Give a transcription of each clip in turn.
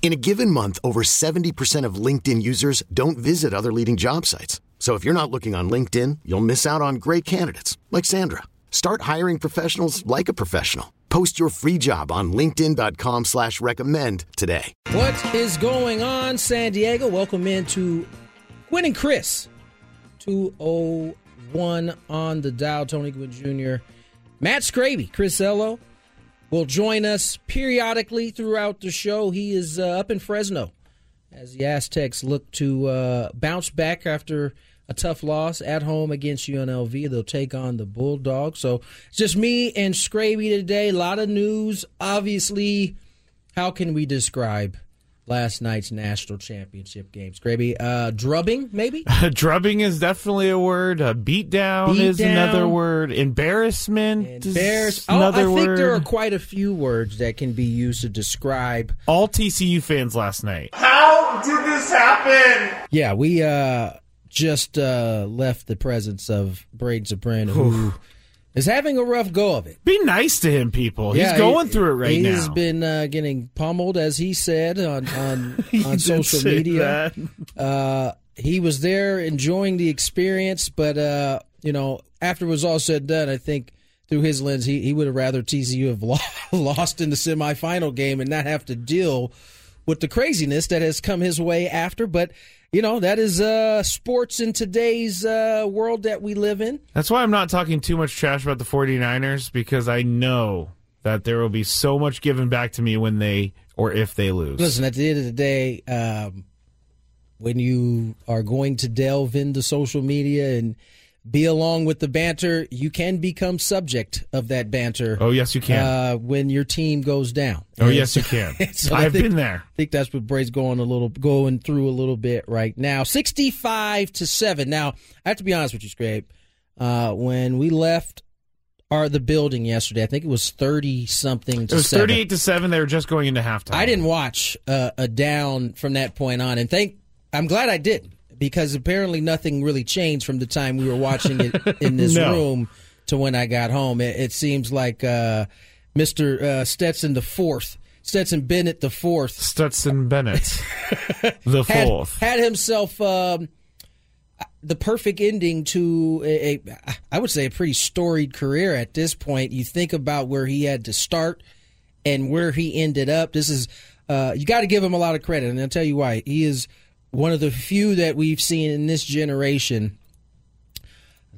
In a given month, over 70% of LinkedIn users don't visit other leading job sites. So if you're not looking on LinkedIn, you'll miss out on great candidates like Sandra. Start hiring professionals like a professional. Post your free job on LinkedIn.com slash recommend today. What is going on, San Diego? Welcome into Gwynn and Chris. 201 on the Dow, Tony Gwynn Jr. Matt Scraby, Chris Ello will join us periodically throughout the show. He is uh, up in Fresno as the Aztecs look to uh, bounce back after a tough loss at home against UNLV. They'll take on the Bulldogs. So it's just me and Scraby today. A lot of news. Obviously, how can we describe last night's national championship games. Scraby, uh, drubbing, maybe? drubbing is definitely a word. Uh, beat down Beat is down. another word. Embarrassment Embarrass- is Oh, another I think word. there are quite a few words that can be used to describe. All TCU fans last night. How did this happen? Yeah, we uh, just uh, left the presence of Braden Zabrin, who is having a rough go of it. Be nice to him, people. Yeah, He's going he- through it right He's now. He's been uh, getting pummeled, as he said on on, on social media. Uh, he was there enjoying the experience, but uh, you know, after it was all said and done, I think through his lens, he, he would have rather TCU have lo- lost in the semifinal game and not have to deal with the craziness that has come his way after. But you know, that is uh, sports in today's uh, world that we live in. That's why I'm not talking too much trash about the 49ers because I know that there will be so much given back to me when they or if they lose. Listen, at the end of the day, um, when you are going to delve into social media and be along with the banter, you can become subject of that banter. Oh, yes, you can. Uh, when your team goes down. Oh, And yes, so- you can. so I've think- been there. I think that's what Bray's going a little going through a little bit right now. Sixty-five to seven. Now I have to be honest with you, Scrape. Uh, when we left our the building yesterday, I think it was thirty something It to was seven. 38 to 7. They were just going into halftime. I didn't watch uh, a down from that point on, and thank I'm glad I didn't because apparently nothing really changed from the time we were watching it in this No. room to when I got home. It, it seems like uh, Mr. Uh, Stetson the fourth, Stetson Bennett the fourth, Stetson Bennett, the had, fourth. had himself um, the perfect ending to a, a, I would say, a pretty storied career at this point. You think about where he had to start and where he ended up. This is uh, you got to give him a lot of credit, and I'll tell you why. He is one of the few that we've seen in this generation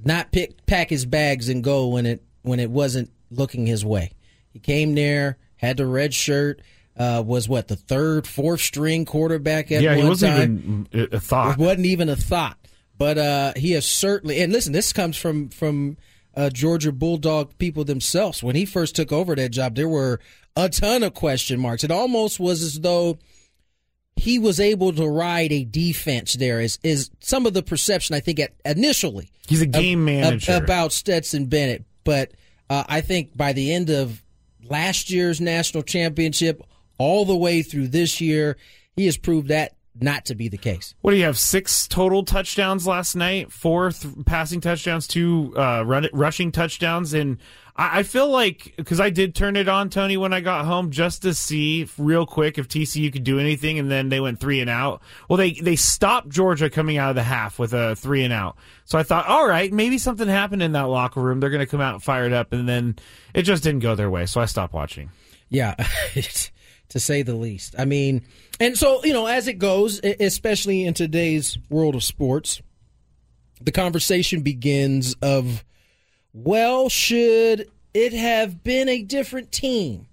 not pick pack his bags and go when it when it wasn't looking his way. He came there, had the red shirt, uh, was what the third, fourth string quarterback at yeah, one he wasn't time. even a thought. It wasn't even a thought. But uh, he has certainly, and listen, this comes from from uh, Georgia Bulldog people themselves. When he first took over that job, there were a ton of question marks. It almost was as though he was able to ride a defense there. Is is some of the perception I think at, initially He's a game ab- manager. about Stetson Bennett, but uh, I think by the end of last year's national championship, all the way through this year, he has proved that not to be the case. What do you have? Six total touchdowns last night. Four th- passing touchdowns, two uh, run- rushing touchdowns, and I, I feel like because I did turn it on, Tony, when I got home just to see real quick if TCU could do anything, and then they went three and out. Well, they they stopped Georgia coming out of the half with a three and out. So I thought, all right, maybe something happened in that locker room. They're going to come out fired up, and then it just didn't go their way. So I stopped watching. Yeah, to say the least. I mean, and so, you know, as it goes, especially in today's world of sports, the conversation begins of, well, should it have been a different team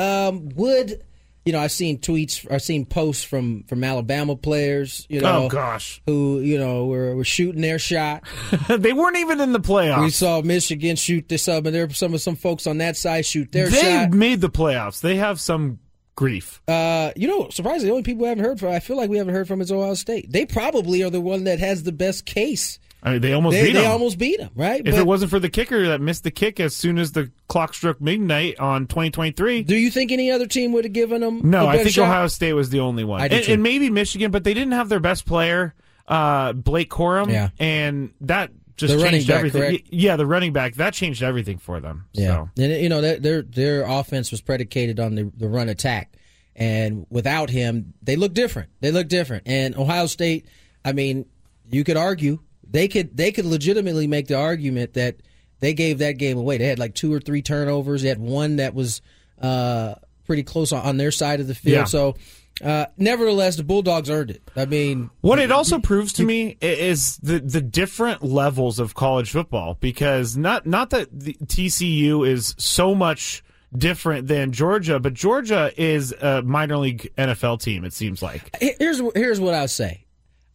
um, would you know? I've seen tweets, I've seen posts from from Alabama players. You know, oh gosh, who you know were, were shooting their shot. they weren't even in the playoffs. We saw Michigan shoot this up, and there were some of some folks on that side shoot their they shot. They made the playoffs. They have some grief. Uh, you know, surprisingly, the only people we haven't heard from, I feel like we haven't heard from is Ohio State. They probably are the one that has the best case. I mean, they almost They, beat they them. almost beat them, right? if But it wasn't for the kicker that missed the kick as soon as the clock struck midnight on 2023. do you think any other team would have given them? No, I think shot? Ohio State was the only one, and, and maybe Michigan, but they didn't have their best player, uh, Blake Corum, Yeah. and that just The changed back, everything. correct? Yeah, the running back that changed everything for them. Yeah, So. and you know their their their offense was predicated on the the run attack, and without him, they look different. They look different. And Ohio State, I mean, you could argue they could they could legitimately make the argument that they gave that game away. They had like two or three turnovers. They had one that was uh, pretty close on, on their side of the field. Yeah. So, uh, nevertheless, the Bulldogs earned it. I mean, What it also proves to me is the the different levels of college football because not not that the TCU is so much different than Georgia, but Georgia is a minor league NFL team. It seems like. here's here's what I'll say.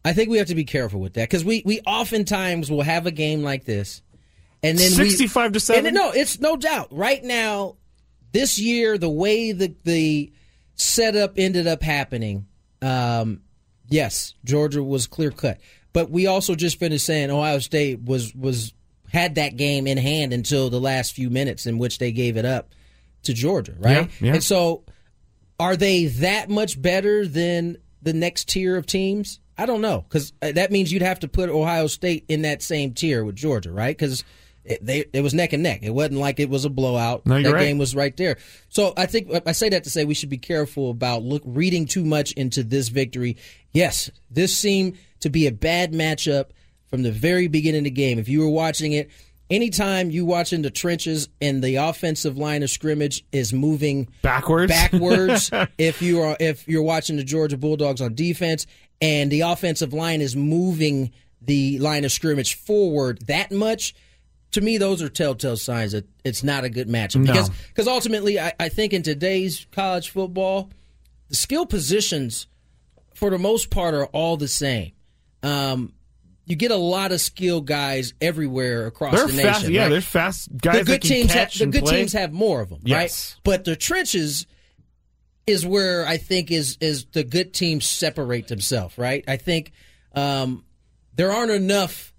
I think we have to be careful with that because we we oftentimes will have a game like this, and then we- 65 to seven? And no, it's no doubt. Right now, this year, the way the the setup ended up happening, um, yes, Georgia was clear cut. But we also just finished saying Ohio State was was had that game in hand until the last few minutes in which they gave it up to Georgia, right? Yeah, yeah. And so, are they that much better than the next tier of teams? I don't know because uh, that means you'd have to put Ohio State in that same tier with Georgia, right? Because it, they it was neck and neck. It wasn't like it was a blowout. No, that right. game was right there. So I think uh, I say that to say we should be careful about look reading too much into this victory. Yes, this seemed to be a bad matchup from the very beginning of the game. If you were watching it, anytime you watch in the trenches and the offensive line of scrimmage is moving Backwards? backwards. if you are if you're watching the Georgia Bulldogs on defense and the offensive line is moving the line of scrimmage forward that much, to me those are telltale signs that it's not a good matchup. No. Because because ultimately I, I think in today's college football, the skill positions for the most part are all the same. Um, you get a lot of skilled guys everywhere across They're the nation. fast. Yeah, right? there's fast guys the good that can teams catch have, the good play. teams have more of them, Yes. right? But the trenches is where I think is is the good teams separate themselves, right? I think um, there aren't enough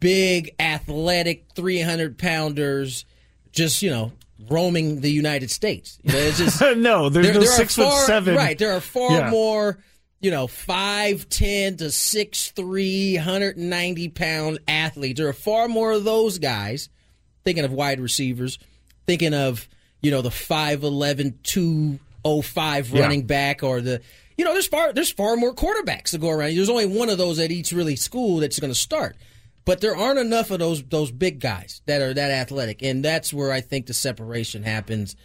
big athletic 300 pounders just you know roaming the United States. You know, it's just no, there's no are six foot far, seven. Right, there are far Yeah. more, you know, five ten to six three, hundred and ninety pound athletes. There are far more of those guys. Thinking of wide receivers, thinking of you know the 5'11", 205 Yeah. running back, or the you know there's far there's far more quarterbacks to go around. There's only one of those at each really school that's going to start. But there aren't enough of those those big guys that are that athletic, and that's where I think the separation happens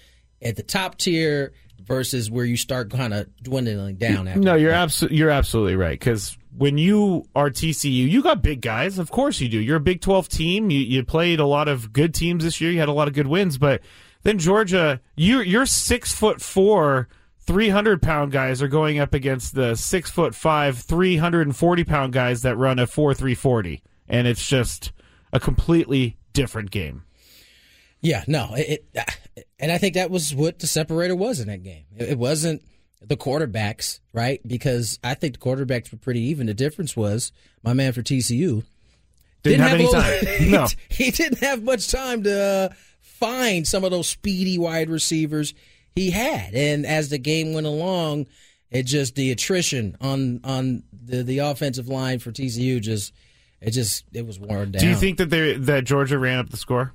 at the top tier versus where you start kind of dwindling down. After No, you're absolutely you're absolutely right because when you are TCU, you got big guys. Of course you do. You're a Big 12 team. You you played a lot of good teams this year. You had a lot of good wins, but then Georgia, you you're six foot four. 300 pound guys are going up against the six foot five, 340 pound guys that run a 4 340. And it's just a completely different game. Yeah, no, it, it, and I think that was what the separator was in that game. It, it wasn't the quarterbacks, right? Because I think the quarterbacks were pretty even. The difference was my man for TCU Didn't, have, any a- time. no. he didn't have much time to uh, find some of those speedy wide receivers he had, and as the game went along, it just the attrition on on the the offensive line for TCU just it just it was worn down. Do you think that they that Georgia ran up the score?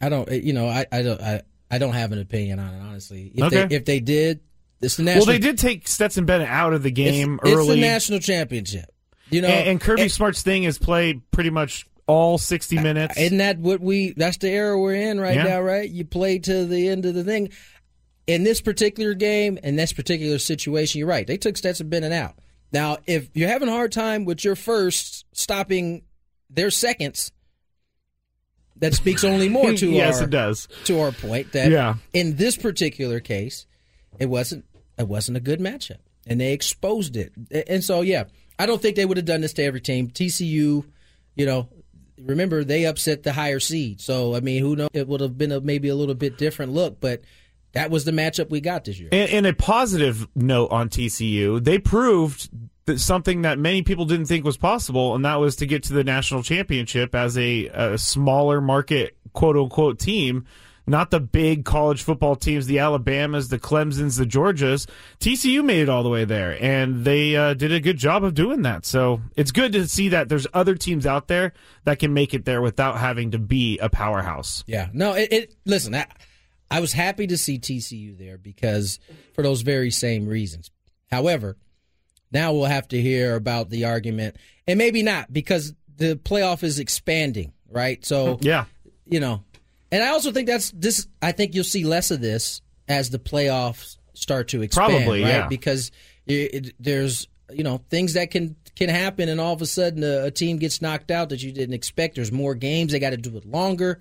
I don't. Eh, you know, I I don't I, I don't have an opinion on it honestly. If Okay. they if they did, it's the national. Well, they did take Stetson Bennett out of the it's, game it's early. the national championship. You know, and, and Kirby Smart's thing is play pretty much all 60 minutes. Isn't that what we? That's the era we're in right Yeah. now, right? You play to the end of the thing. In this particular game, in this particular situation, you're right. They took Stetson Bennett out. Now, if you're having a hard time with your first stopping their seconds, that speaks only more to yes, our it does. to our point that Yeah. in this particular case, it wasn't it wasn't a good matchup, and they exposed it. And so, yeah, I don't think they would have done this to every team. TCU, you know, remember they upset the higher seed, so I mean, who knows? It would have been a, maybe a little bit different look, but that was the matchup we got this year. And, and a positive note on TCU, they proved that something that many people didn't think was possible, and that was to get to the national championship as a, a smaller market, quote unquote, team. Not the big college football teams, the Alabamas, the Clemsons, the Georgias. TCU made it all the way there, and they uh, did a good job of doing that. So it's good to see that there's other teams out there that can make it there without having to be a powerhouse. Yeah. No, it, it listen, I, I was happy to see TCU there because for those very same reasons. However, now we'll have to hear about the argument and maybe not because the playoff is expanding, right? So, Yeah. you know, and I also think that's this I think you'll see less of this as the playoffs start to expand, Probably, right? yeah. Because it, it, there's you know things that can can happen, and all of a sudden a, a team gets knocked out that you didn't expect. There's more games; they got to do it longer.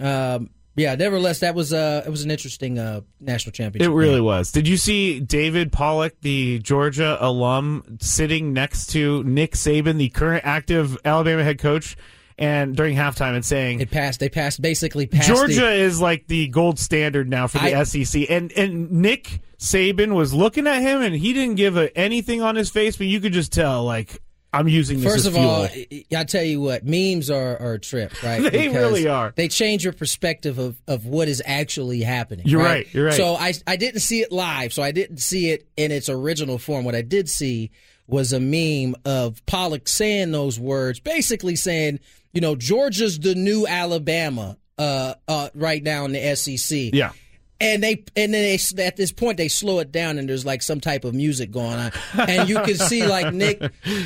Um, yeah, nevertheless, that was uh, it was an interesting uh, national championship. It really game. was. Did you see David Pollack, the Georgia alum, sitting next to Nick Saban, the current active Alabama head coach, and during halftime and saying, It passed. They passed basically past Georgia The, is like the gold standard now for the I- SEC. And and Nick Saban was looking at him and he didn't give a, anything on his face, but you could just tell like I'm using this First of fuel. all, I tell you what, memes are, are a trip, right? They Because really are. They change your perspective of, of what is actually happening. You're right, you're right. So I I didn't see it live, so I didn't see it in its original form. What I did see was a meme of Pollack saying those words, basically saying, you know, Georgia's the new Alabama uh, uh, right now in the SEC. yeah. And they and then they at this point they slow it down and there's like some type of music going on and you can see like Nick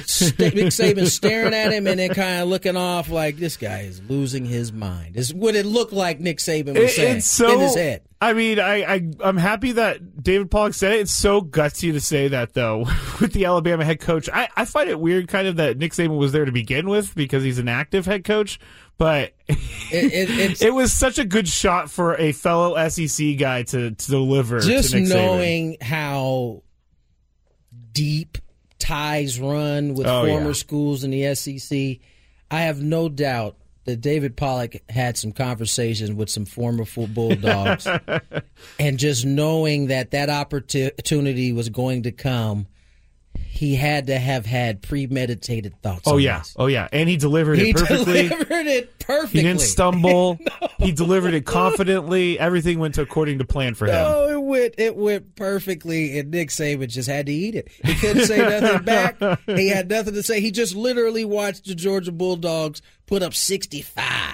St- Nick Saban staring at him and then kind of looking off like this guy is losing his mind. Is what it looked like Nick Saban was It- saying so, in his head. I mean, I, I I'm happy that David Pollack said it. It's so gutsy to say that though with the Alabama head coach. I, I find it weird, kind of, that Nick Saban was there to begin with because he's an active head coach. But It, it, it was such a good shot for a fellow SEC guy to, to deliver. just to Nick Saban. knowing how deep ties run with Oh, former yeah. schools in the SEC, I have no doubt that David Pollack had some conversations with some former Bulldogs, and just knowing that that opportunity was going to come, he had to have had premeditated thoughts. Oh yeah, this. oh yeah, and he delivered he it perfectly. He delivered it perfectly. He didn't stumble. He delivered it confidently. Everything went according to plan for him. No, it went it went perfectly, and Nick Saban just had to eat it. He couldn't say nothing back. He had nothing to say. He just literally watched the Georgia Bulldogs put up sixty five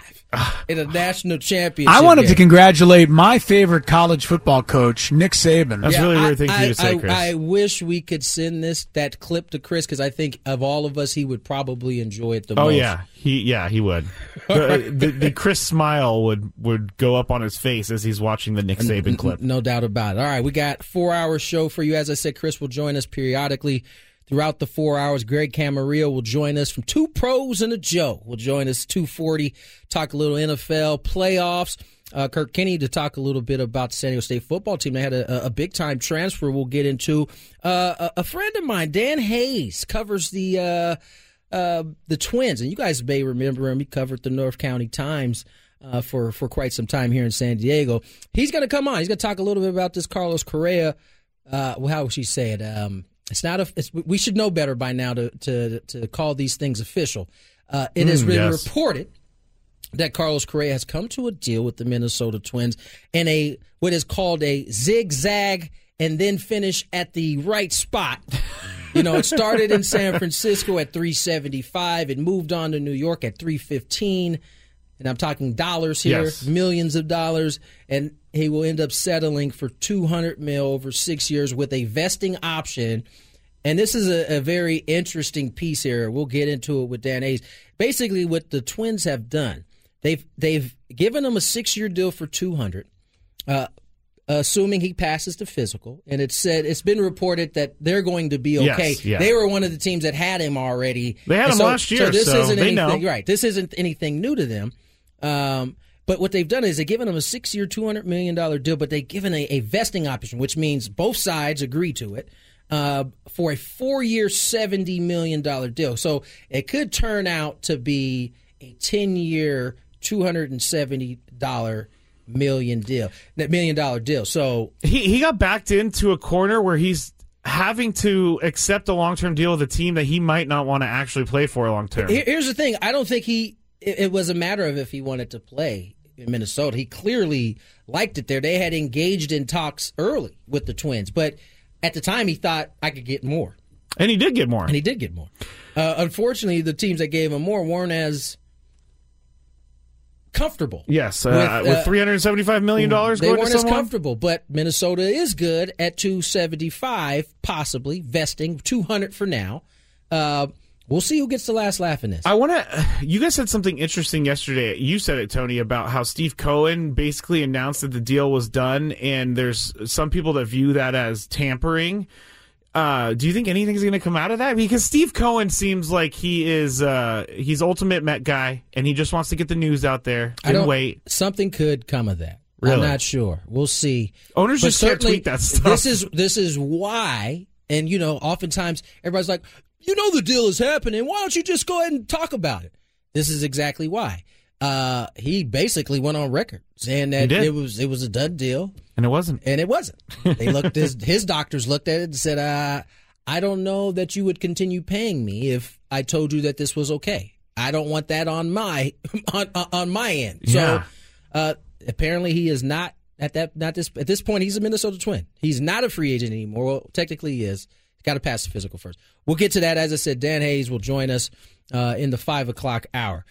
in a national championship. I wanted to congratulate my favorite college football coach, Nick Saban. That's Yeah, really I- weird thing for I, you to say, I- Chris. I wish we could send this that clip to Chris because I think of all of us, he would probably enjoy it the Oh most. yeah, he yeah he would. The, the, the Chris smile would would go up on his face as he's watching the Nick Saban clip. No doubt about it. All right, we got four hour show for you. As I said, Chris will join us periodically throughout the four hours. Greg Camarillo will join us from two pros and a Joe. Will join us two forty. Talk a little NFL playoffs. Uh, Kirk Kenney to talk a little bit about San Diego State football team. They had a, a big time transfer. We'll get into uh, a, friend of mine, Dan Hayes, covers the. Uh, uh, the Twins, and you guys may remember him. He covered the North County Times uh, for for quite some time here in San Diego. He's going to come on. He's going to talk a little bit about this Carlos Correa. Uh, how would she say it? Um, it's not a. It's, we should know better by now to to to call these things official. Uh, it has Mm, been yes. reported that Carlos Correa has come to a deal with the Minnesota Twins in a what is called a zigzag and then finish at the right spot. You know, it started in San Francisco at 375, it moved on to New York at 315, and I'm talking dollars here, Yes. millions of dollars, and he will end up settling for 200 mil over 6 years with a vesting option. And this is a, a very interesting piece here. We'll get into it with Dan Hayes. Basically, what the Twins have done, they've they've given him a six year deal for two hundred, uh, assuming he passes the physical. And it's said it's been reported that they're going to be okay. Yes, yeah. They were one of the teams that had him already. They had And him last year, So this so isn't they anything know. right. This isn't anything new to them. Um, but what they've done is they've given him a six year, $200 million deal, but they've given a, a vesting option, which means both sides agree to it. Uh, for a four year, $70 million deal. So it could turn out to be a 10 year, $270 million deal, that million dollar deal. So he he got backed into a corner where he's having to accept a long term deal with a team that he might not want to actually play for long term. here's the thing: I don't think he. It, it was a matter of if he wanted to play in Minnesota. He clearly liked it there. They had engaged in talks early with the Twins, but at the time he thought I could get more, and he did get more. and he did get more. Uh, unfortunately, the teams that gave him more weren't as comfortable. Yes, uh, With, with, uh, three hundred seventy-five million dollars They weren't as comfortable, but Minnesota is good at 275, possibly vesting 200 for now. We'll see who gets the last laugh in this. I want to. You guys said something interesting yesterday. You said it, Tony, about how Steve Cohen basically announced that the deal was done, and there's some people that view that as tampering. Uh, do you think anything's going to come out of that? Because Steve Cohen seems like he is uh, he's ultimate Met guy, and he just wants to get the news out there. I don't wait. Something could come of that. I'm not sure. We'll see. Owners But just can't certainly, tweet that stuff. This is this is why, and you know, oftentimes everybody's like, you know, the deal is happening. Why don't you just go ahead and talk about it? This is exactly why. Uh, he basically went on record saying that it was it was a done deal, and it wasn't. and it wasn't. They looked his his doctors looked at it and said, uh, I don't know that you would continue paying me if I told you that this was okay. I don't want that on my on on my end. So Yeah. uh, apparently he is not at that not this at this point he's a Minnesota Twin. He's not a free agent anymore. Well, technically he is. Got to pass the physical first. We'll get to that. As I said, Dan Hayes will join us uh, in the five o'clock hour.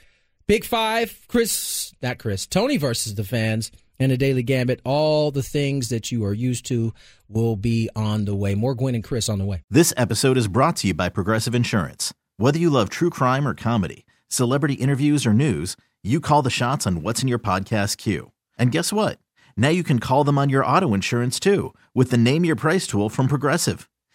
Big Five, Chris, not Chris, Tony versus the fans and a Daily Gambit. All the things that you are used to will be on the way. More Gwynn and Chris on the way. This episode is brought to you by Progressive Insurance. Whether you love true crime or comedy, celebrity interviews or news, you call the shots on what's in your podcast queue. And guess what? Now you can call them on your auto insurance too with the Name Your Price tool from Progressive.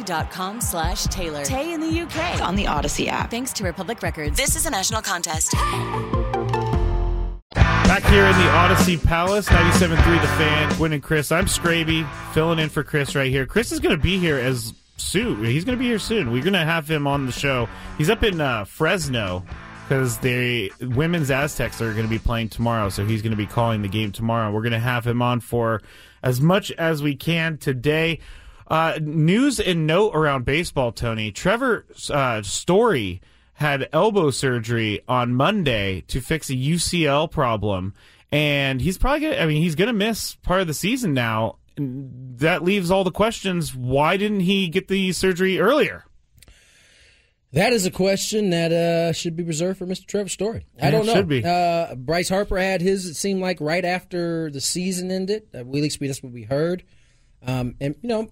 audacy.com slash Taylor. Tay in the UK. on the Audacy app. Thanks to Republic Records. This is a national contest. Back here in the Audacy Palace, 97.3 The Fan, Gwynn and Chris. I'm Scraby, filling in for Chris right here. Chris is going to be here as soon. He's going to be here soon. We're going to have him on the show. He's up in uh, Fresno because the women's Aztecs are going to be playing tomorrow, so he's going to be calling the game tomorrow. We're going to have him on for as much as we can today. Uh, news and note around baseball, Tony. Trevor uh, Story had elbow surgery on Monday to fix a UCL problem, and he's probably gonna. I mean, he's gonna miss part of the season now. And that leaves all the questions. Why didn't he get the surgery earlier? That is a question that uh, should be reserved for Mr. Trevor Story. I Yeah, don't it know. should be. Uh, Bryce Harper had his. It seemed like right after the season ended. Uh, at least that's what we heard. Um, and you know,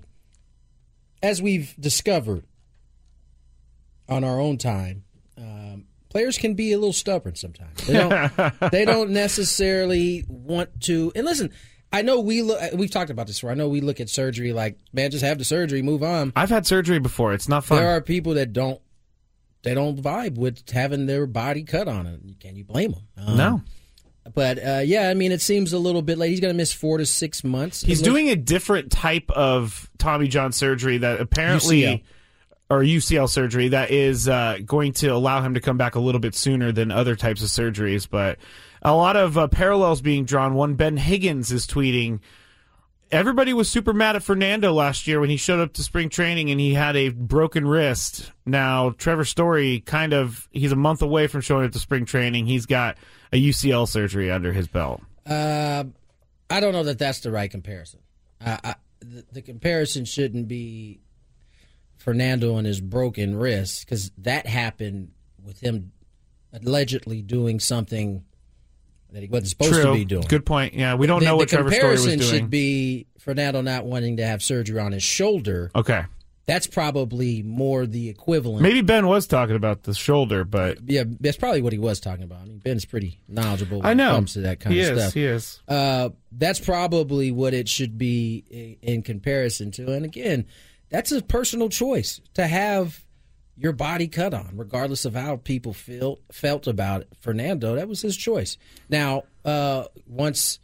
as we've discovered on our own time, um, players can be a little stubborn sometimes. They don't. they don't necessarily want to. And listen, I know we look. We've talked about this before. I know we look at surgery like, man, just have the surgery, move on. I've had surgery before. It's not fun. There are people that don't they don't vibe with having their body cut on it. Can you blame them? Um, no. But uh, yeah, I mean, it seems a little bit late. He's going to miss four to six months. He's looks- doing a different type of Tommy John surgery that apparently, UCL. or UCL surgery that is uh, going to allow him to come back a little bit sooner than other types of surgeries. But a lot of uh, parallels being drawn. One Ben Higgins is tweeting. Everybody was super mad at Fernando last year when he showed up to spring training and he had a broken wrist. Now Trevor Story kind of he's a month away from showing up to spring training. He's got a UCL surgery under his belt. Uh, I don't know that that's the right comparison. I, the, the comparison shouldn't be Fernando and his broken wrist because that happened with him allegedly doing something that he wasn't supposed True. to be doing. Good point. Yeah, we don't the, know what Trevor Story was comparison doing. should be Fernando not wanting to have surgery on his shoulder. okay. That's probably more the equivalent. Maybe Ben was talking about the shoulder, but Yeah, that's probably what he was talking about. I mean, Ben's pretty knowledgeable when I know it comes to that kind he of is. stuff. He is. Uh, that's probably what it should be in comparison to. And again, that's a personal choice to have your body cut on, regardless of how people feel felt about it. Fernando, that was his choice. Now, uh, once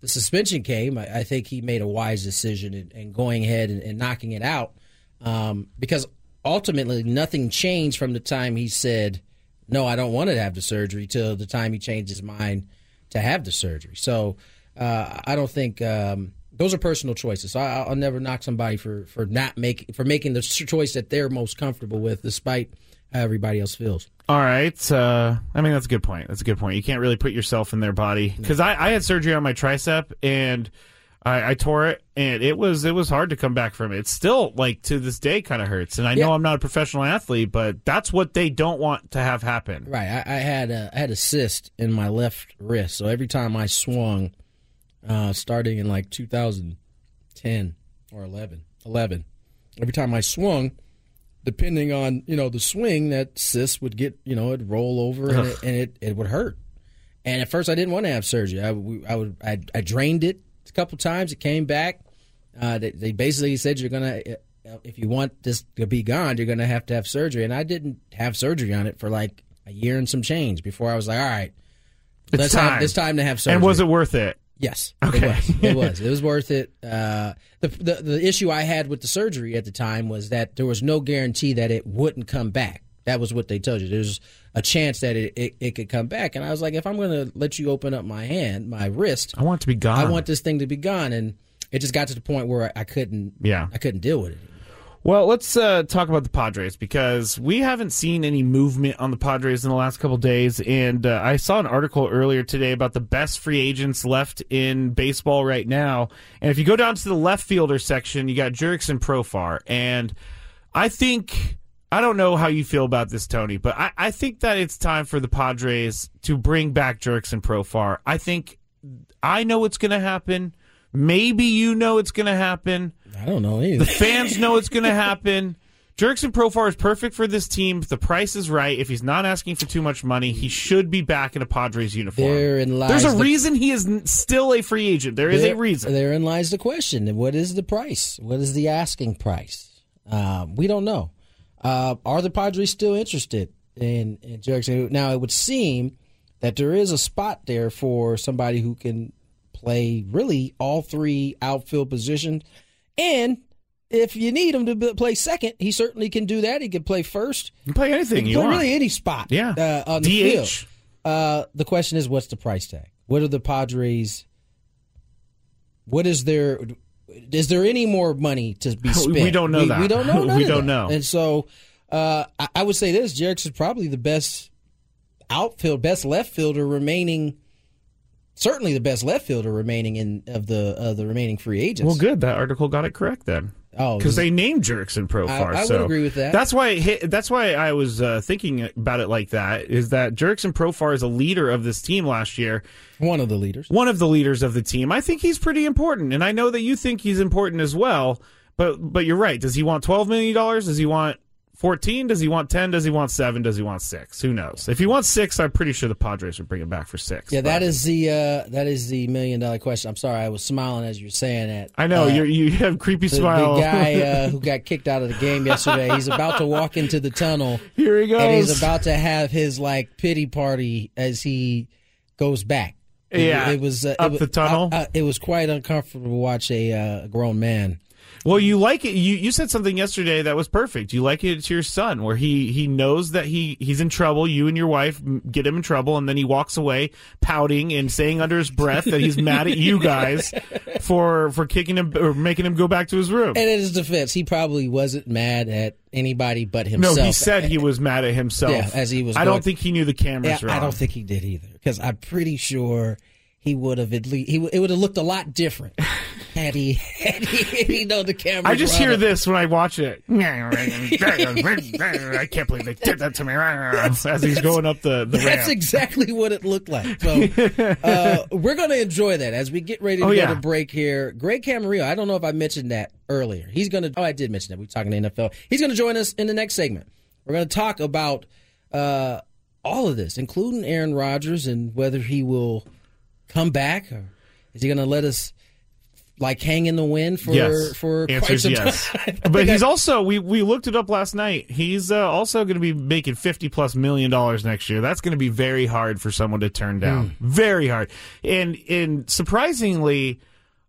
the suspension came, I, I think he made a wise decision in, in going ahead and, and knocking it out um, because ultimately nothing changed from the time he said, "No, I don't want to have the surgery," till the time he changed his mind to have the surgery. So uh, I don't think um, those are personal choices. So I, I'll never knock somebody for for not making for making the choice that they're most comfortable with, despite how everybody else feels. All right. Uh, I mean, that's a good point. That's a good point. You can't really put yourself in their body because I, I had surgery on my tricep and I, I tore it, and it was it was hard to come back from it. It's still like to this day kind of hurts, and I know I'm not a professional athlete, but that's what they don't want to have happen. Right. I, I had a I had a cyst in my left wrist, so every time I swung, uh, starting in like 2010 or 11, 11, every time I swung, depending on you know the swing, that cyst would get you know it'd roll over and, it, and it it would hurt. And at first, I didn't want to have surgery. I, we- I would I, I drained it a couple times. It came back. Uh, they, they basically said you're gonna uh, if you want this to be gone, you're gonna have to have surgery. And I didn't have surgery on it for like a year and some change before I was like, all right, It's let's time. have it's time to have surgery. And was it worth it? Yes. Okay. It was. It was. It was worth it. Uh, the, the the issue I had with the surgery at the time was that there was no guarantee that it wouldn't come back. That was what they told you. There's a chance that it, it, it could come back. And I was like, if I'm going to let you open up my hand, my wrist, I want it to be gone. I want this thing to be gone. And it just got to the point where I, I couldn't. Yeah. I couldn't deal with it. Well, let's uh, talk about the Padres because we haven't seen any movement on the Padres in the last couple days. And uh, I saw an article earlier today about the best free agents left in baseball right now. And if you go down to the left fielder section, you got Jurickson Profar. And I think, I don't know how you feel about this, Tony, but I, I think that it's time for the Padres to bring back Jurickson Profar. I think I know what's going to happen. Maybe you know it's going to happen. I don't know either. The fans know it's going to happen. Jurickson Profar is perfect for this team. If the price is right, if he's not asking for too much money, he should be back in a Padres uniform. Therein lies There's a the- reason he is still a free agent. There is a reason. Therein lies the question. What is the price? What is the asking price? Um, we don't know. Uh, are the Padres still interested in, in Jurickson? Now, it would seem that there is a spot there for somebody who can play really all three outfield positions. And if you need him to play second, he certainly can do that. He can play first. You can play anything He you can play want. really any spot Yeah. uh, on the DH. field. Uh, the question is, what's the price tag? What are the Padres? What is their? Is there any more money to be spent? We don't know we, that. We don't know. We don't know. And so, uh, I, I would say this: Jerks is probably the best outfield, best left fielder remaining. Certainly, the best left fielder remaining in of the of the remaining free agents. Well, good. That article got it correct then. Oh, because they named Jurickson Profar. I- I would so agree with that. That's why. It hit, that's why I was uh, thinking about it like that. Is that Jurickson Profar is a leader of this team last year. one of the leaders. one of the leaders of the team. I think he's pretty important, and I know that you think he's important as well. But but you're right. Does he want twelve million dollars? Does he want fourteen? Does he want ten? Does he want seven? Does he want six? Who knows? If he wants six, I'm pretty sure the Padres would bring him back for six. Yeah, But that is the uh, that is the million dollar question. I'm sorry, I was smiling as you're saying that. I know Uh, you you have creepy the, smile. the guy uh, who got kicked out of the game yesterday. He's about to walk into the tunnel. Here he And he's about to have his like pity party as he goes back. It, Yeah, it was uh, up it, the tunnel. Uh, uh, it was quite uncomfortable to watch a uh, grown man. Well, you like it. You you said something yesterday that was perfect. You like it to your son, where he he knows that he he's in trouble. You and your wife get him in trouble, and then he walks away pouting and saying under his breath that he's mad at you guys for for kicking him or making him go back to his room. And in his defense, he probably wasn't mad at anybody but himself. No, he said he was mad at himself. Yeah, as he was I going- don't think he knew the cameras Yeah, I don't think he did either, because I'm pretty sure he would have at least he w- it would have looked a lot different had he had he, he known the camera. I just hear this when I watch it. I can't believe they did that to me. As he's going up the, the That's ramp. exactly what it looked like. So uh, we're going to enjoy that as we get ready to Oh, go yeah. to break here. Greg Camarillo, I don't know if I mentioned that earlier. He's going to. Oh, I did mention that. We're talking NFL. He's going to join us in the next segment. We're going to talk about uh, all of this, including Aaron Rodgers and whether he will come back or is he going to let us like hang in the wind for yes. for quite Answers some yes. time? But he's I- also we we looked it up last night. He's uh, also going to be making fifty plus million dollars next year. That's going to be very hard for someone to turn down. Hmm. Very hard. And and surprisingly.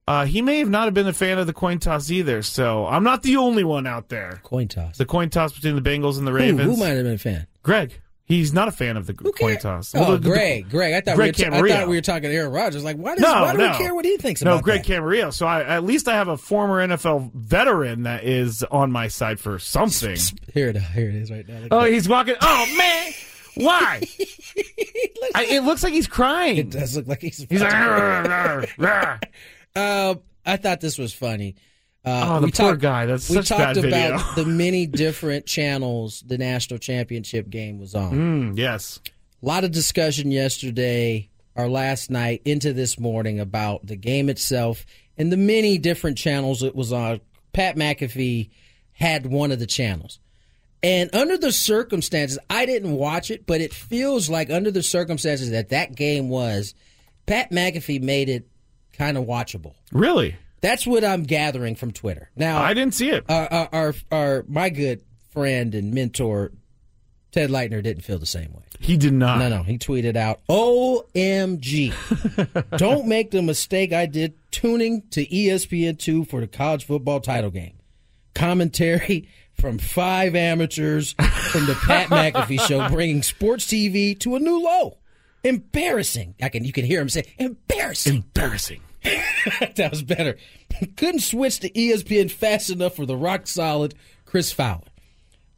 Uh, he may have not have been a fan of the coin toss either, so I'm not the only one out there. coin toss. The coin toss between the Bengals and the Who, Ravens. who might have been a fan? Greg. He's not a fan of the coin cares? toss. Oh, Well, the- the- Greg, Greg. I thought Greg we were, I thought we were talking to Aaron Rodgers. Like, why does No, why do no. we care what he thinks about? no, about Greg that? Camarillo. So I, at least I have a former NFL veteran that is on my side for something. Here it, here it is right now. Look Oh, he's walking. Oh man, why? I, it looks like he's crying. It does look like he's. He's like, "Rah, rah, rah." Uh, I thought this was funny. Uh, Oh, the we poor talked- guy. That's we such talked bad video. We talked about the many different channels the national championship game was on. Mm, yes. A lot of discussion yesterday or last night into this morning about the game itself and the many different channels it was on. Pat McAfee had one of the channels. And under the circumstances, I didn't watch it, but it feels like under the circumstances that that game was, Pat McAfee made it kind of watchable. Really? That's what I'm gathering from Twitter. Now, I didn't see it. our, our, our, our my good friend and mentor Ted Leitner didn't feel the same way. He did not. No, no, he tweeted out, "OMG! Don't make the mistake I did tuning to E ESPN2 for the college football title game. Commentary from five amateurs from the Pat McAfee show, bringing sports TV to a new low. Embarrassing. I can you can hear him say embarrassing. Embarrassing. that was better. Couldn't switch to ESPN fast enough for the rock solid Chris Fowler.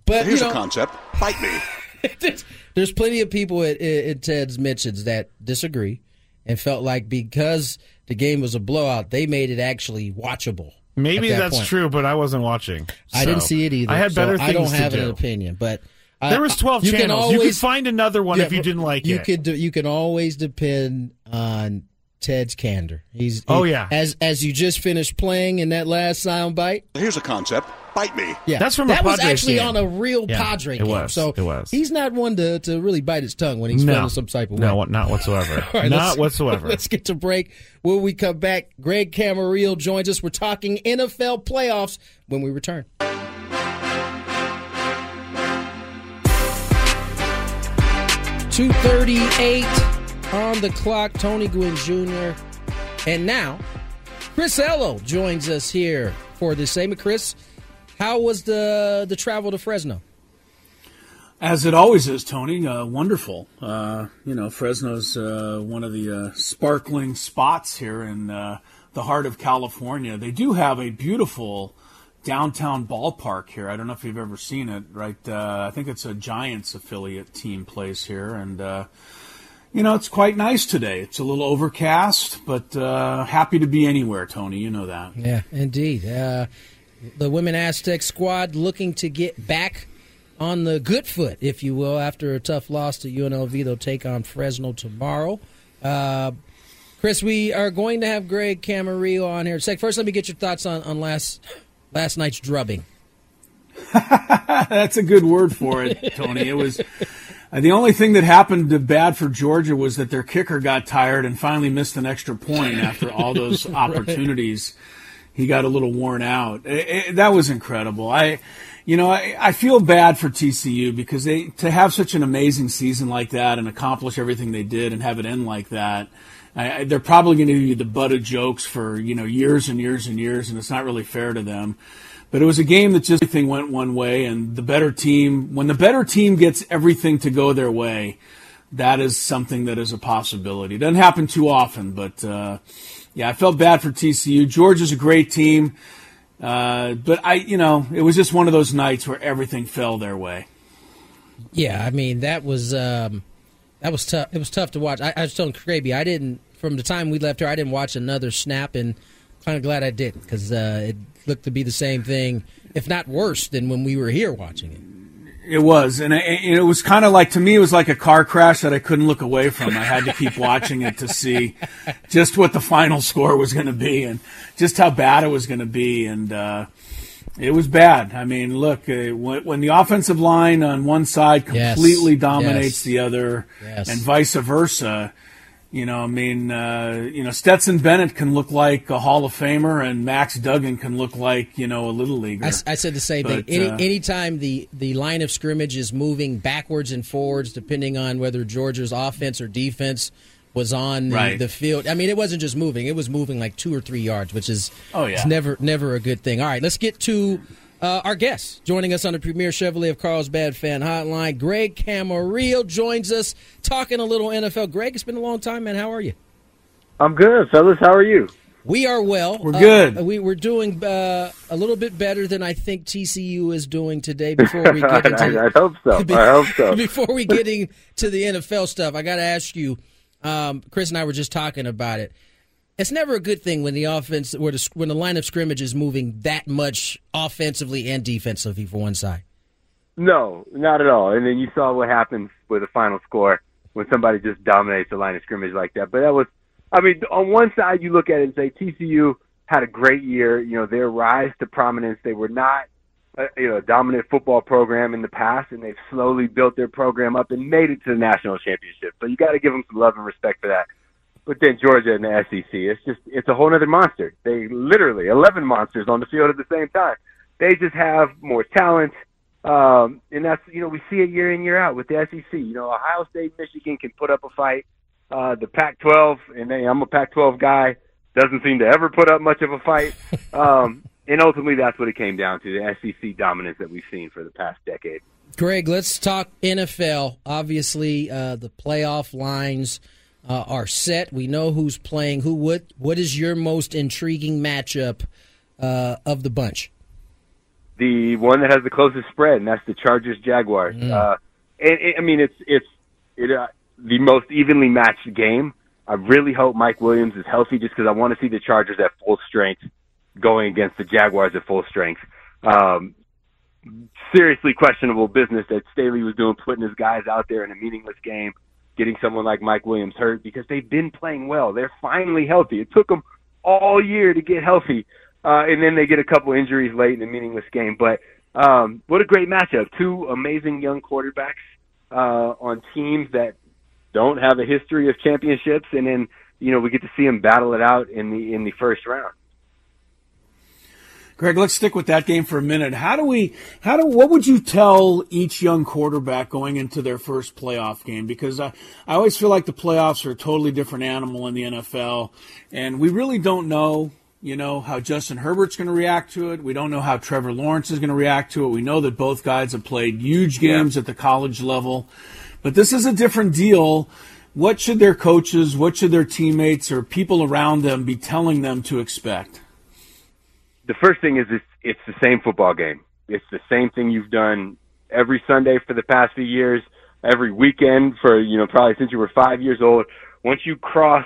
But Here's you know, a concept. Bite me. there's, there's plenty of people at, at Ted's mentions that disagree and felt like because the game was a blowout, they made it actually watchable. Maybe that that's point. true, but I wasn't watching. I didn't see it either. I had so better things I don't to have do. an opinion, but I- There was 12 you can channels. you could always- find another one if you didn't like you it. could do- you can always depend on Ted's candor. He's Oh, he- yeah. as as you just finished playing in that last sound bite. Here's a concept. Bite me. Yeah, That's from a that was Padres actually game. on a real Yeah, Padre it game. was. So It was. he's not one to, to really bite his tongue when he's no, feeling some type of way. no, not whatsoever. All right, not let's- whatsoever. Let's get to break. When we come back, Greg Camarillo joins us. We're talking NFL playoffs when we return. Two thirty-eight on the clock. Tony Gwynn Jr. And now, Chris Ello joins us here for the same. Chris, how was the the travel to Fresno? As it always is, Tony. Uh, wonderful. Uh, you know, Fresno's uh, one of the uh, sparkling spots here in uh, the heart of California. They do have a beautiful downtown ballpark here. I don't know if you've ever seen it. Right? Uh, I think it's a Giants affiliate team plays here, and you know, it's quite nice today. It's a little overcast, but uh, happy to be anywhere, Tony. You know that. Yeah, indeed. Uh, the Women Aztec squad looking to get back on the good foot, if you will, after a tough loss to UNLV. They'll take on Fresno tomorrow. Uh, Chris, we are going to have Greg Camarillo on here. Sec, first, let me get your thoughts on, on last last night's drubbing. That's a good word for it, Tony. It was the only thing that happened to bad for Georgia was that their kicker got tired and finally missed an extra point after all those opportunities. He got a little worn out. It- it- that was incredible. I, you know, I, I feel bad for TCU because they to have such an amazing season like that and accomplish everything they did and have it end like that. I, they're probably going to be the butt of jokes for you know years and years and years, and it's not really fair to them. But it was a game that just everything went one way, and the better team, when the better team gets everything to go their way, that is something that is a possibility. It doesn't happen too often, but uh, yeah, I felt bad for TCU. Georgia's a great team, uh, but I, you know, it was just one of those nights where everything fell their way. Yeah, I mean that was um, that was tough. It was tough to watch. I, I was telling Kraby, I didn't from the time we left here. I didn't watch another snap, and kind of glad I didn't because uh, it looked to be the same thing, if not worse, than when we were here watching it. It was, and it, it was kind of like to me, it was like a car crash that I couldn't look away from. I had to keep watching it to see just what the final score was going to be and just how bad it was going to be, and uh, it was bad. I mean, look, uh, when, when, the offensive line on one side completely yes. dominates yes. the other, yes. and vice versa, you know, I mean, uh, you know, Stetson Bennett can look like a Hall of Famer, and Max Duggan can look like you know a little leaguer. I, I said the same but, thing. Any, uh, anytime the the line of scrimmage is moving backwards and forwards, depending on whether Georgia's offense or defense was on the, Right. the field. I mean, it wasn't just moving; it was moving like two or three yards, which is Oh, yeah. it's never never a good thing. All right, let's get to. Uh, our guest joining us on the Premier Chevrolet of Carlsbad Fan Hotline, Greg Camarillo joins us talking a little NFL. Greg, it's been a long time, man. How are you? I'm good, fellas. How are you? We are well. We're Uh, good. we, we're doing uh, a little bit better than I think TCU is doing today. Before we get into, I, I hope so. I hope so. before we get into the NFL stuff, I got to ask you. Um, Chris and I were just talking about it. It's never a good thing when the offense, where the, when the line of scrimmage is moving that much offensively and defensively for one side. No, not at all. And then you saw what happens with the final score when somebody just dominates the line of scrimmage like that. But that was, I mean, on one side you look at it and say TCU had a great year. You know, their rise to prominence. They were not, a, you know, a dominant football program in the past, and they've slowly built their program up and made it to the national championship. So you got to give them some love and respect for that. But then Georgia and the SEC, it's just it's a whole other monster. They literally eleven monsters on the field at the same time. They just have more talent, um, and that's you know we see it year in year out with the SEC. You know Ohio State, Michigan can put up a fight. Uh, the Pac-12, and hey, I'm a Pac-12 guy, doesn't seem to ever put up much of a fight. Um, and ultimately, that's what it came down to: the SEC dominance that we've seen for the past decade. Greg, let's talk NFL. Obviously, uh, the playoff lines uh, are set. We know who's playing who. What What is your most intriguing matchup uh, of the bunch? the one that has the closest spread, and that's the Chargers Jaguars. Uh, and, and I mean, it's it's it uh, the most evenly matched game. I really hope Mike Williams is healthy, just because I want to see the Chargers at full strength going against the Jaguars at full strength. Um, seriously questionable business that Staley was doing, putting his guys out there in a meaningless game, getting someone like Mike Williams hurt because they've been playing well. They're finally healthy. It took them all year to get healthy, uh, and then they get a couple injuries late in a meaningless game. But um, what a great matchup! Two amazing young quarterbacks uh, on teams that don't have a history of championships, and then you know we get to see them battle it out in the in the first round. Greg, let's stick with that game for a minute. How do we, how do, what would you tell each young quarterback going into their first playoff game? Because I, I always feel like the playoffs are a totally different animal in the NFL, and we really don't know, you know, how Justin Herbert's going to react to it. We don't know how Trevor Lawrence is going to react to it. We know that both guys have played huge games at the college level, but this is a different deal. What should their coaches, what should their teammates or people around them be telling them to expect? The first thing is it's, it's the same football game. It's the same thing you've done every Sunday for the past few years, every weekend for, you know, probably since you were five years old. Once you cross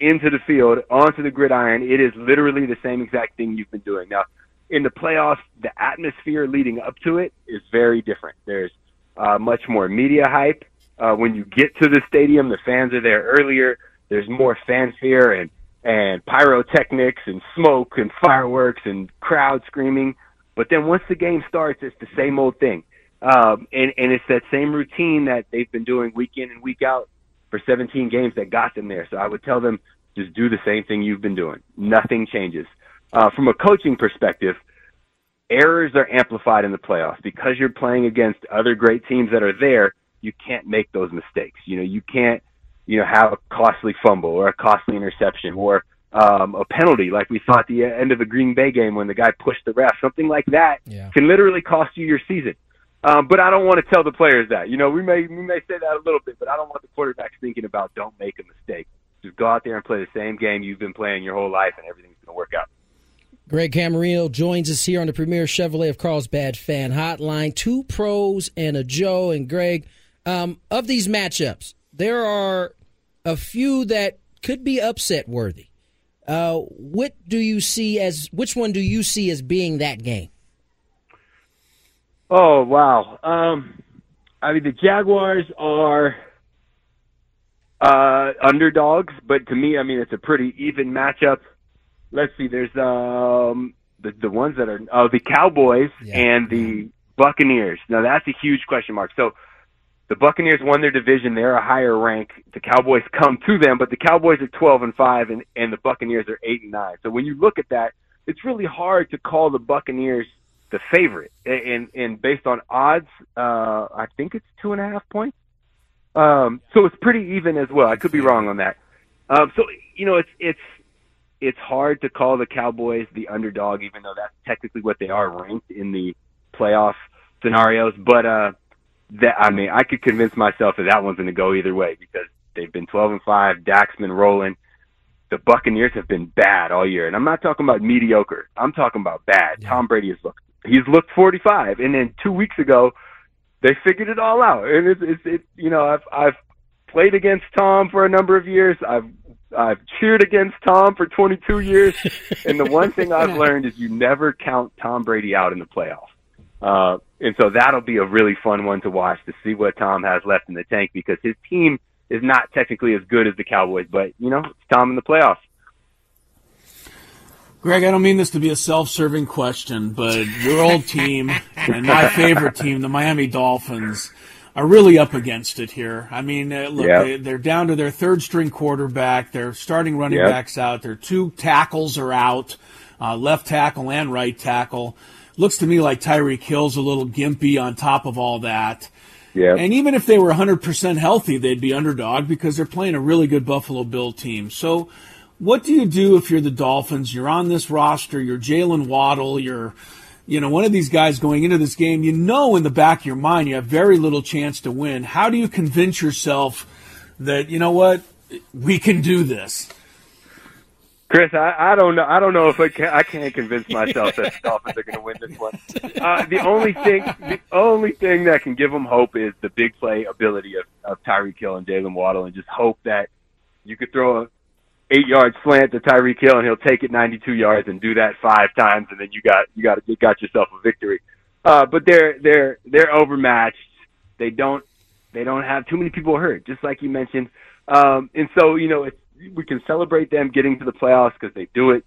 into the field, onto the gridiron, it is literally the same exact thing you've been doing. Now, in the playoffs, the atmosphere leading up to it is very different. There's uh, much more media hype. Uh, when you get to the stadium, the fans are there earlier. There's more fanfare and and pyrotechnics and smoke and fireworks and crowd screaming. But then once the game starts, it's the same old thing. Um, and, and it's that same routine that they've been doing week in and week out for 17 games that got them there. So I would tell them just do the same thing you've been doing. Nothing changes. Uh, from a coaching perspective, errors are amplified in the playoffs because you're playing against other great teams that are there. You can't make those mistakes. You know, you can't you know, have a costly fumble or a costly interception or um, a penalty, like we saw at the end of the Green Bay game when the guy pushed the ref. Something like that Yeah. can literally cost you your season. Um, but I don't want to tell the players that. You know, we may we may say that a little bit, but I don't want the quarterbacks thinking about don't make a mistake. Just go out there and play the same game you've been playing your whole life, and everything's going to work out. Greg Camarillo joins us here on the Premier Chevrolet of Carlsbad Fan Hotline. Two pros and a Joe. And Greg, um, of these matchups, there are a few that could be upset worthy. Uh, what do you see as which one do you see as being that game? Oh wow! Um, I mean, the Jaguars are uh, underdogs, but to me, I mean, it's a pretty even matchup. Let's see. There's um, the the ones that are oh the Cowboys and the Buccaneers. Now that's a huge question mark. So the Buccaneers won their division; they're a higher rank. The Cowboys come to them, but the Cowboys are twelve and five, and and the Buccaneers are eight and nine. So when you look at that, it's really hard to call the Buccaneers the favorite. And and based on odds, uh, I think it's two and a half points. Um, so it's pretty even as well. I could be wrong on that. Um, so you know, it's it's it's hard to call the Cowboys the underdog, even though that's technically what they are ranked in the playoff scenarios. But uh, that I mean, I could convince myself that that one's going to go either way because they've been 12 and five. Dak's been rolling. The Buccaneers have been bad all year, and I'm not talking about mediocre. I'm talking about bad. Tom Brady has looked he's looked 45, and then two weeks ago they figured it all out. And it's it's it, you know I've I've played against Tom for a number of years. I've I've cheered against Tom for 22 years, and the one thing I've learned is you never count Tom Brady out in the playoffs. Uh, and so that'll be a really fun one to watch to see what Tom has left in the tank because his team is not technically as good as the Cowboys, but you know it's Tom in the playoffs. Greg, I don't mean this to be a self-serving question, but your old team and my favorite team, the Miami Dolphins, are really up against it here. I mean, uh, look, Yep. they, they're down to their third string quarterback. Their starting running Yep. backs out. Their two tackles are out, uh, left tackle and right tackle. Looks to me like Tyreek Hill's a little gimpy on top of all that. Yeah. And even if they were 100% healthy, they'd be underdog because they're playing a really good Buffalo Bill team. So, what do you do if you're the Dolphins? You're on this roster. You're Jaylen Waddle. You're, you know, one of these guys going into this game. You know, in the back of your mind, you have very little chance to win. How do you convince yourself that you know what we can do this? Chris, I, I don't know. I don't know if I can. I can't convince myself that the Dolphins are going to win this one. Uh, the only thing, the only thing that can give them hope is the big play ability of, of Tyreek Hill and Jaylen Waddle, and just hope that you could throw a eight yard slant to Tyreek Hill and he'll take it 92 yards and do that five times, and then you got you got you got yourself a victory. Uh, but they're they're they're overmatched. They don't they don't have too many people hurt, just like you mentioned. Um, and so you know it's, we can celebrate them getting to the playoffs because they do it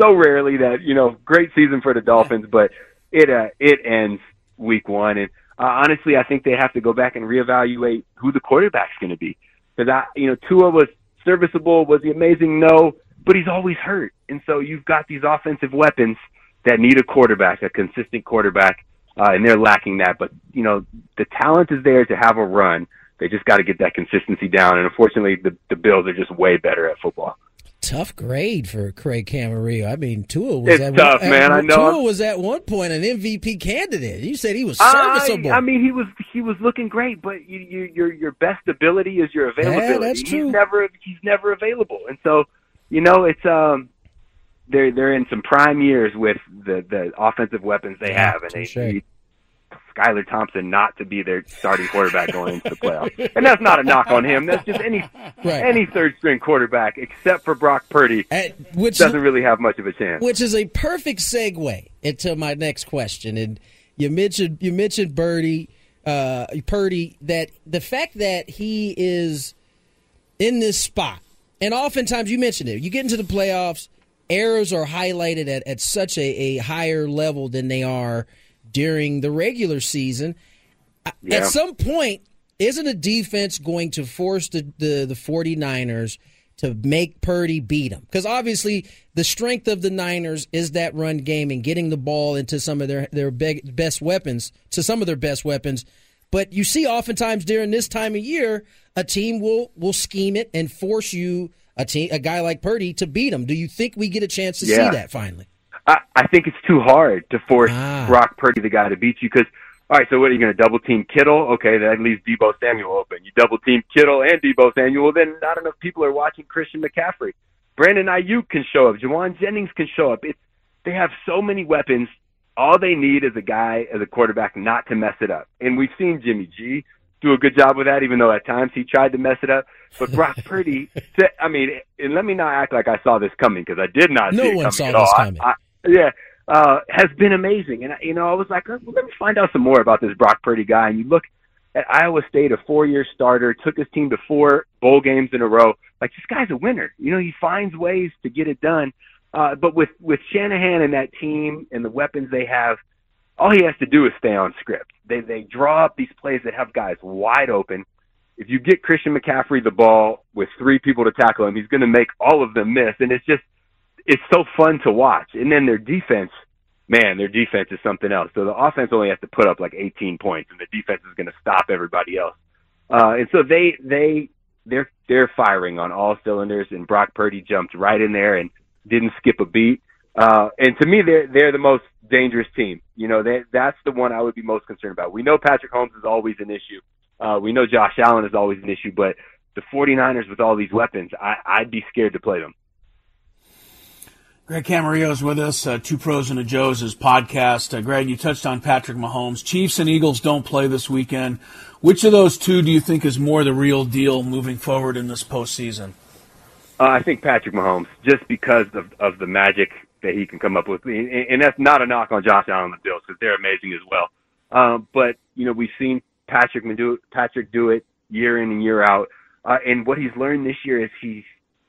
so rarely that you know great season for the Dolphins, but it uh, it ends week one. And uh, honestly, I think they have to go back and reevaluate who the quarterback's going to be because I you know Tua was serviceable, was he amazing? No, but he's always hurt, and so you've got these offensive weapons that need a quarterback, a consistent quarterback, uh, and they're lacking that. But you know the talent is there to have a run. They just got to get that consistency down, and unfortunately, the the Bills are just way better at football. Tough grade for Craig Camarillo. I mean, Tua was It's at tough, one, man. at- I know. Tua was at one point an MVP candidate. You said he was I, serviceable. I mean, he was he was looking great, but you, you, your your best ability is your availability. that's true. He's never he's never available, and so you know it's um they're they're in some prime years with the the offensive weapons they Yeah, have, and they touche. need Skylar Thompson not to be their starting quarterback going into the playoffs. And that's not a knock on him. That's just any Right. any third string quarterback except for Brock Purdy At- which doesn't really have much of a chance. which is a perfect segue into my next question. And you mentioned you mentioned Birdie, uh, Purdy. That the fact that he is in this spot, and oftentimes you mentioned it. You get into the playoffs, errors are highlighted at, at such a, a higher level than they are during the regular season. Yeah. At some point, isn't a defense going to force the, the, the 49ers to make Purdy beat them? Because obviously, the strength of the Niners is that run game and getting the ball into some of their, their best weapons, to some of their best weapons. But you see, oftentimes during this time of year, a team will will scheme it and force you a team a guy like Purdy to beat them. Do you think we get a chance to Yeah. see that finally? I, I think it's too hard to force Ah. Brock Purdy, the guy, to beat you. Because, all right, so what are you going to double team Kittle? Okay, that leaves Deebo Samuel open. You double team Kittle and Deebo Samuel, then not enough people are watching Christian McCaffrey. Brandon Aiyuk can show up. Jauan Jennings can show up. It's they have so many weapons. All they need is a guy as a quarterback not to mess it up. And we've seen Jimmy G do a good job with that, even though at times he tried to mess it up. But Brock Purdy, I mean, and let me not act like I saw this coming because I did not No see it one coming saw at this all. I- coming. I, yeah, uh, has been amazing. And, you know, I was like, well, let me find out some more about this Brock Purdy guy. And you look at Iowa State, a four year starter, took his team to four bowl games in a row. Like, this guy's a winner. You know, he finds ways to get it done. Uh, but with, with Shanahan and that team and the weapons they have, all he has to do is stay on script. They, they draw up these plays that have guys wide open. If you get Christian McCaffrey the ball with three people to tackle him, he's going to make all of them miss. And it's just, it's so fun to watch. And then their defense, man, their defense is something else. So the offense only has to put up like 18 points, and the defense is going to stop everybody else. Uh, and so they they they're they're firing on all cylinders. And Brock Purdy jumped right in there and didn't skip a beat. Uh, and to me, they're they're the most dangerous team. You know, they, that's the one I would be most concerned about. We know Patrick Mahomes is always an issue. Uh, we know Josh Allen is always an issue, but the 49ers with all these weapons, I, I'd be scared to play them. Greg Camarillo is with us, uh, Two Pros and a Joe's podcast. Uh, Greg, you touched on Patrick Mahomes. Chiefs and Eagles don't play this weekend. Which of those two do you think is more the real deal moving forward in this postseason? Uh, I think Patrick Mahomes, just because of, of the magic that he can come up with, and, and that's not a knock on Josh Allen and the Bills because they're amazing as well. Um, but you know, we've seen Patrick do Patrick do it year in and year out, uh, and what he's learned this year is he's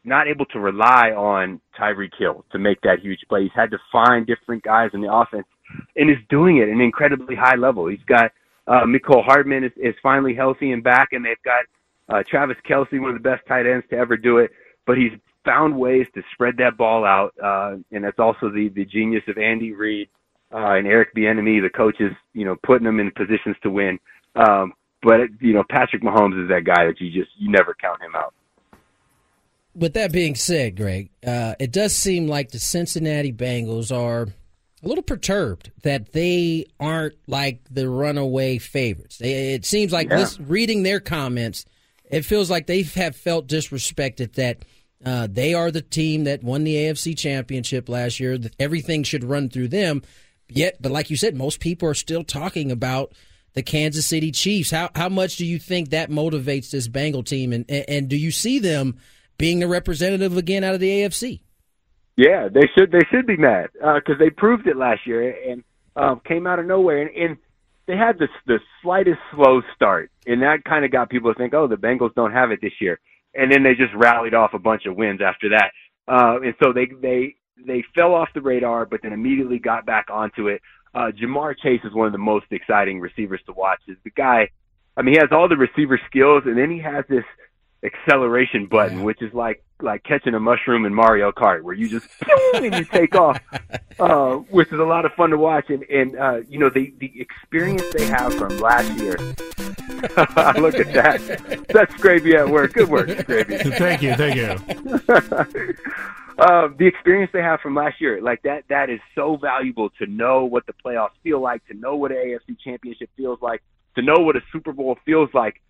not able to rely on Tyreek Hill to make that huge play. He's had to find different guys in the offense, and is doing it at an incredibly high level. He's got uh, Mecole Hardman is, is finally healthy and back, and they've got uh, Travis Kelce, one of the best tight ends to ever do it. But he's found ways to spread that ball out, uh, and that's also the the genius of Andy Reid uh, and Eric Bieniemy, the coaches, you know, putting them in positions to win. Um, but you know, Patrick Mahomes is that guy that you just you never count him out. With that being said, Greg, uh, it does seem like the Cincinnati Bengals are a little perturbed that they aren't like the runaway favorites. They, it seems like Yeah. reading their comments, it feels like they have felt disrespected that uh, they are the team that won the AFC Championship last year. That everything should run through them. Yet, but like you said, most people are still talking about the Kansas City Chiefs. How how much do you think that motivates this Bengal team, and and, and do you see them being the representative again out of the AFC? Yeah, they should they should be mad because they proved it last year and um, came out of nowhere and, and they had the the slightest slow start and that kind of got people to think, oh, the Bengals don't have it this year, and then they just rallied off a bunch of wins after that, uh, and so they they they fell off the radar, but then immediately got back onto it. Uh, Ja'Marr Chase is one of the most exciting receivers to watch. Is the guy? I mean, he has all the receiver skills, and then he has this acceleration button, which is like like catching a mushroom in Mario Kart, where you just and you take off, uh, which is a lot of fun to watch. And and uh, you know the the experience they have from last year. Look at that. That's gravy at work. Good work, gravy. Thank you, thank you. uh, the experience they have from last year, like that, that is so valuable to know what the playoffs feel like, to know what an AFC championship feels like, to know what a Super Bowl feels like.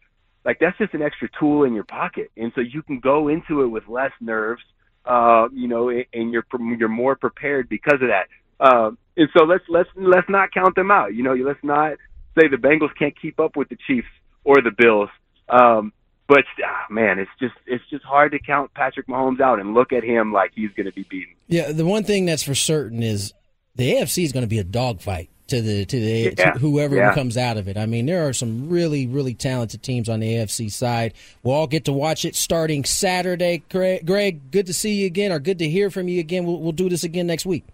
Like that's just an extra tool in your pocket, and so you can go into it with less nerves, uh, you know, and you're you're more prepared because of that. Um, and so let's let's let's not count them out. You know, let's not say the Bengals can't keep up with the Chiefs or the Bills. Um, but ah, man, it's just it's just hard to count Patrick Mahomes out and look at him like he's going to be beaten. Yeah, the one thing that's for certain is the AFC is going to be a dogfight to the to the Yeah, to whoever yeah. comes out of it. I mean, there are some really really talented teams on the AFC side. We'll all get to watch it starting Saturday. Greg, Greg good to see you again, or good to hear from you again. We'll, we'll do this again next week.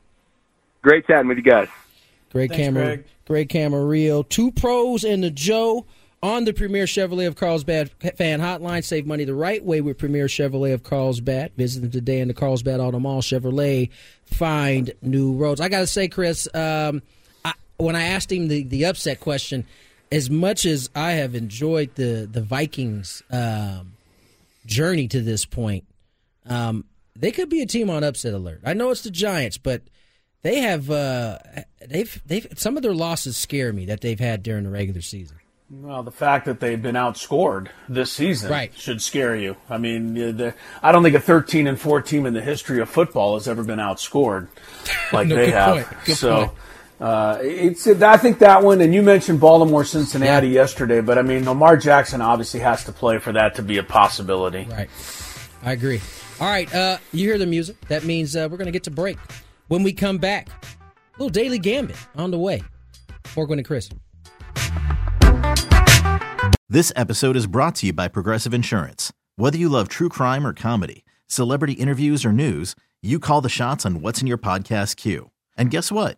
Great chatting with you guys. Greg Thanks, Camar- Greg. Greg Camarillo, two pros and the Joe on the Premier Chevrolet of Carlsbad fan hotline. Save money the right way with Premier Chevrolet of Carlsbad. Visit them today in the Carlsbad Auto Mall. Chevrolet, find new roads. I got to say, Chris, um, I, when I asked him the, the upset question, as much as I have enjoyed the the Vikings um, journey to this point, um, they could be a team on upset alert. I know it's the Giants, but they have uh, they've they've some of their losses scare me that they've had during the regular season. Well, the fact that they've been outscored this season right. should scare you. I mean, the, I don't think a 13 and 4 team in the history of football has ever been outscored like no, they have. so. Point. Uh, it's I think that one, and you mentioned Baltimore, Cincinnati yeah. yesterday, but I mean Lamar Jackson obviously has to play for that to be a possibility. Right, I agree. All right, uh, you hear the music? That means uh, we're going to get to break. When we come back, a little daily gambit on the way. Morgan and Chris. This episode is brought to you by Progressive Insurance. Whether you love true crime or comedy, celebrity interviews or news, you call the shots on what's in your podcast queue. And guess what?